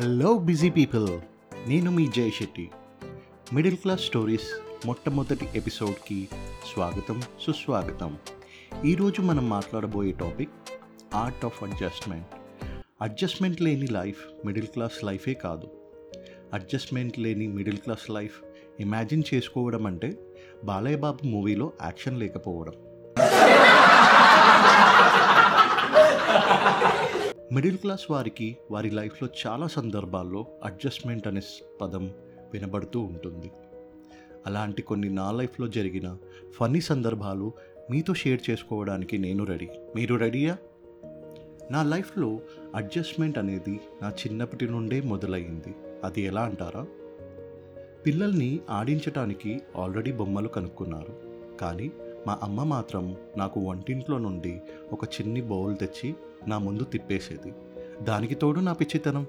Hello busy people నేను మీ Jai Shetty. Middle class stories మొట్టమొదటి ఎపిసోడ్కి స్వాగతం సుస్వాగతం. ఈరోజు మనం మాట్లాడబోయే topic art of adjustment adjustment లేని లైఫ్ మిడిల్ క్లాస్ లైఫే కాదు. అడ్జస్ట్మెంట్ లేని మిడిల్ క్లాస్ లైఫ్ ఇమాజిన్ చేసుకోవడం అంటే బాలయ్య బాబు మూవీలో యాక్షన్ లేకపోవడం. మిడిల్ క్లాస్ వారికి వారి లైఫ్లో చాలా సందర్భాల్లో అడ్జస్ట్మెంట్ అనే పదం వినబడుతూ ఉంటుంది. అలాంటి కొన్ని నా లైఫ్లో జరిగిన ఫన్నీ సందర్భాలు మీతో షేర్ చేసుకోవడానికి నేను రెడీ. మీరు రెడీయా? నా లైఫ్లో అడ్జస్ట్మెంట్ అనేది నా చిన్నప్పటి నుండే మొదలయ్యింది. అది ఎలా అంటారా? పిల్లల్ని ఆడించటానికి ఆల్రెడీ బొమ్మలు కనుక్కున్నారు. కానీ మా అమ్మ మాత్రం నాకు వంటింట్లో నుండి ఒక చిన్ని బౌల్ తెచ్చి నా ముందు తిప్పేసేది. దానికి తోడు నా పిచ్చితనం.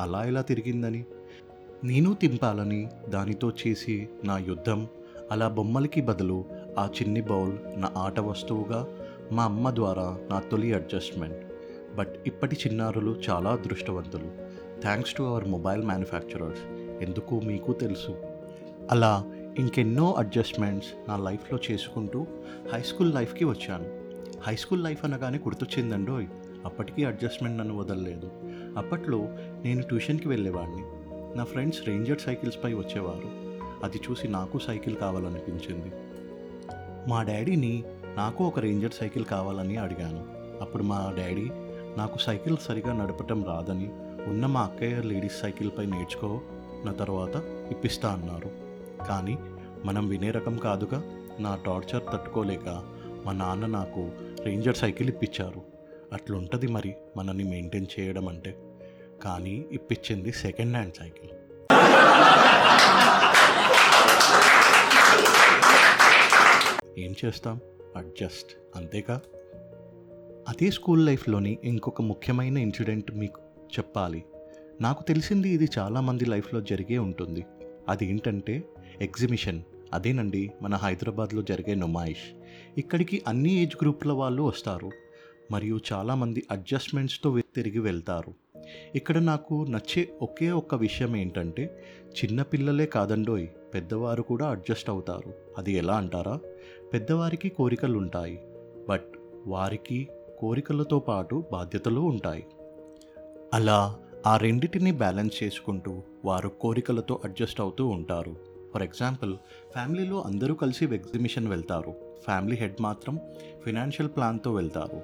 అలా ఎలా తిరిగిందని? నేను తింపాలని దానితో చేసి నా యుద్ధం అలా బొమ్మలకి బదులు ఆ చిన్ని బౌల్ నా ఆట వస్తువుగా మా అమ్మ ద్వారా నా తొలి అడ్జస్ట్మెంట్. బట్ ఇప్పటి చిన్నారులు చాలా అదృష్టవంతులు. Thanks to our mobile manufacturers. ఎందుకు మీకు తెలుసు. అలా ఇంకెన్నో అడ్జస్ట్మెంట్స్ నా లైఫ్లో చేసుకుంటూ హై స్కూల్ లైఫ్కి వచ్చాను. హై స్కూల్ లైఫ్ అనగానే గుర్తొచ్చిందండోయ్. అప్పటికీ అడ్జస్ట్మెంట్ నన్ను వదలలేదు. అప్పట్లో నేను ట్యూషన్కి వెళ్ళేవాడిని. నా ఫ్రెండ్స్ రేంజర్ సైకిల్స్పై వచ్చేవారు. అది చూసి నాకు సైకిల్ కావాలనిపించింది. మా డాడీని నాకు ఒక రేంజర్ సైకిల్ కావాలని అడిగాను. అప్పుడు మా డాడీ నాకు సైకిల్ సరిగా నడపటం రాదని. ఉన్న మా అక్కయ్య లేడీస్ సైకిల్పై నేర్చుకో. నా తర్వాత ఇప్పిస్తా అన్నారు. కానీ మనం వినే రకం కాదుగా నా టార్చర్ తట్టుకోలేక మా నాన్న నాకు రేంజర్ సైకిల్ ఇప్పించారు. అట్లుంటుంది మరి మనల్ని మెయింటైన్ చేయడం అంటే. కానీ ఇప్పించింది సెకండ్ హ్యాండ్ సైకిల్. ఏం చేస్తాం? అడ్జస్ట్. అంతేకా అదే స్కూల్ లైఫ్లోని ఇంకొక ముఖ్యమైన ఇన్సిడెంట్ మీకు చెప్పాలి. నాకు తెలిసింది ఇది చాలామంది లైఫ్లో జరిగే ఉంటుంది. అది ఏంటంటే ఎగ్జిబిషన్. అదేనండి మన హైదరాబాద్లో జరిగే నుమాయిష్. ఇక్కడికి అన్ని ఏజ్ గ్రూప్ల వాళ్ళు వస్తారు. మరియు చాలామంది అడ్జస్ట్మెంట్స్తో తిరిగి వెళ్తారు. ఇక్కడ నాకు నచ్చే ఒకే ఒక్క విషయం ఏంటంటే చిన్నపిల్లలే కాదండోయ్ పెద్దవారు కూడా అడ్జస్ట్ అవుతారు. అది ఎలా అంటారా? పెద్దవారికి కోరికలు ఉంటాయి బట్ వారికి కోరికలతో పాటు బాధ్యతలు ఉంటాయి. అలా ఆ రెండింటిని బ్యాలెన్స్ చేసుకుంటూ వారు కోరికలతో అడ్జస్ట్ అవుతూ ఉంటారు. ఫర్ ఎగ్జాంపుల్ ఫ్యామిలీలో అందరూ కలిసి ఎగ్జిబిషన్ వెళ్తారు. ఫ్యామిలీ హెడ్ మాత్రం ఫినాన్షియల్ ప్లాన్తో వెళ్తారు.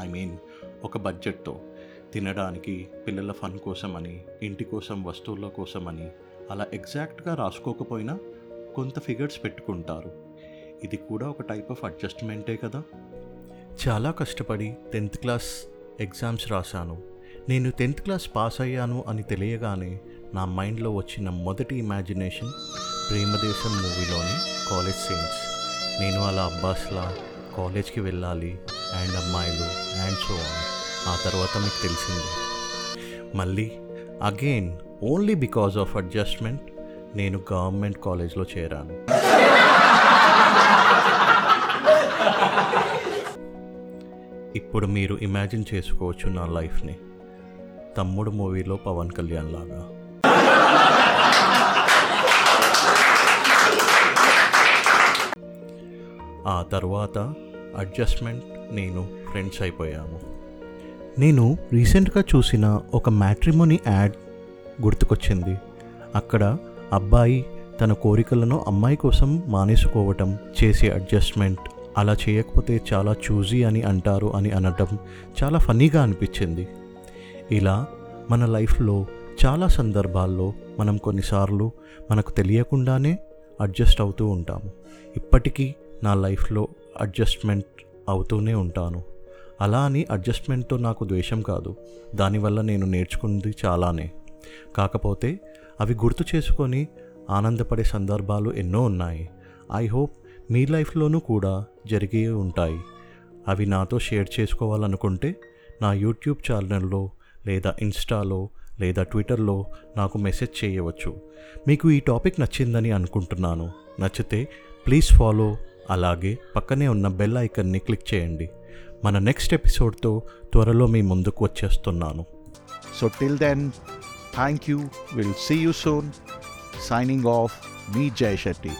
ఐ మీన్ ఒక బడ్జెట్తో. తినడానికి పిల్లల ఫన్ కోసమని ఇంటి కోసం వస్తువుల కోసమని అలా ఎగ్జాక్ట్గా రాసుకోకపోయినా కొంత ఫిగర్స్ పెట్టుకుంటారు. ఇది కూడా ఒక టైప్ ఆఫ్ అడ్జస్ట్మెంటే కదా. చాలా కష్టపడి టెన్త్ క్లాస్ ఎగ్జామ్స్ రాశాను. నేను టెన్త్ క్లాస్ పాస్ అయ్యాను అని తెలియగానే నా మైండ్లో వచ్చిన మొదటి ఇమాజినేషన్ ప్రేమదేశం మూవీలోని కాలేజ్ సీన్స్. నేను అలా అబ్బాస్లా కాలేజ్కి వెళ్ళాలి అండ్ అమ్మాయిలు అండ్ సో ఆన్. ఆ తర్వాత మీకు తెలిసింది. మళ్ళీ again only because of adjustment నేను గవర్నమెంట్ కాలేజ్లో చేరాను. ఇప్పుడు మీరు ఇమాజిన్ చేసుకోవచ్చు నా లైఫ్ని. తమ్ముడు మూవీలో పవన్ కళ్యాణ్ లాగా. ఆ తర్వాత అడ్జస్ట్మెంట్ నేను ఫ్రెండ్స్ అయిపోయాము. నేను రీసెంట్గా చూసిన ఒక మ్యాట్రిమోని యాడ్ గుర్తుకొచ్చింది. అక్కడ అబ్బాయి తన కోరికలను అమ్మాయి కోసం మానేసుకోవటం చేసే అడ్జస్ట్మెంట్ అలా చేయకపోతే చాలా చూజీ అని అంటారు అని అనటం చాలా ఫన్నీగా అనిపించింది. ఇలా మన లైఫ్లో చాలా సందర్భాల్లో మనం కొన్నిసార్లు మనకు తెలియకుండానే అడ్జస్ట్ అవుతూ ఉంటాము. ఇప్పటికీ నా లైఫ్లో అడ్జస్ట్మెంట్ అవుతూనే ఉంటాను. అలా అని అడ్జస్ట్మెంట్తో నాకు ద్వేషం కాదు. దానివల్ల నేను నేర్చుకున్నది చాలానే. కాకపోతే అవి గుర్తు చేసుకొని ఆనందపడే సందర్భాలు ఎన్నో ఉన్నాయి. ఐ హోప్ మీ లైఫ్లోనూ కూడా జరిగే ఉంటాయి. అవి నాతో షేర్ చేసుకోవాలనుకుంటే నా యూట్యూబ్ ఛానల్లో లేదా ఇన్స్టాలో లేదా ట్విట్టర్లో నాకు మెసేజ్ చేయవచ్చు. మీకు ఈ టాపిక్ నచ్చిందని అనుకుంటున్నాను. నచ్చితే ప్లీజ్ ఫాలో అలాగే పక్కనే ఉన్న బెల్ ఐకన్ని క్లిక్ చేయండి. మన నెక్స్ట్ ఎపిసోడ్తో త్వరలో మీ ముందుకు వచ్చేస్తున్నాను. So till then thank you will see you soon signing off me Jay Shetty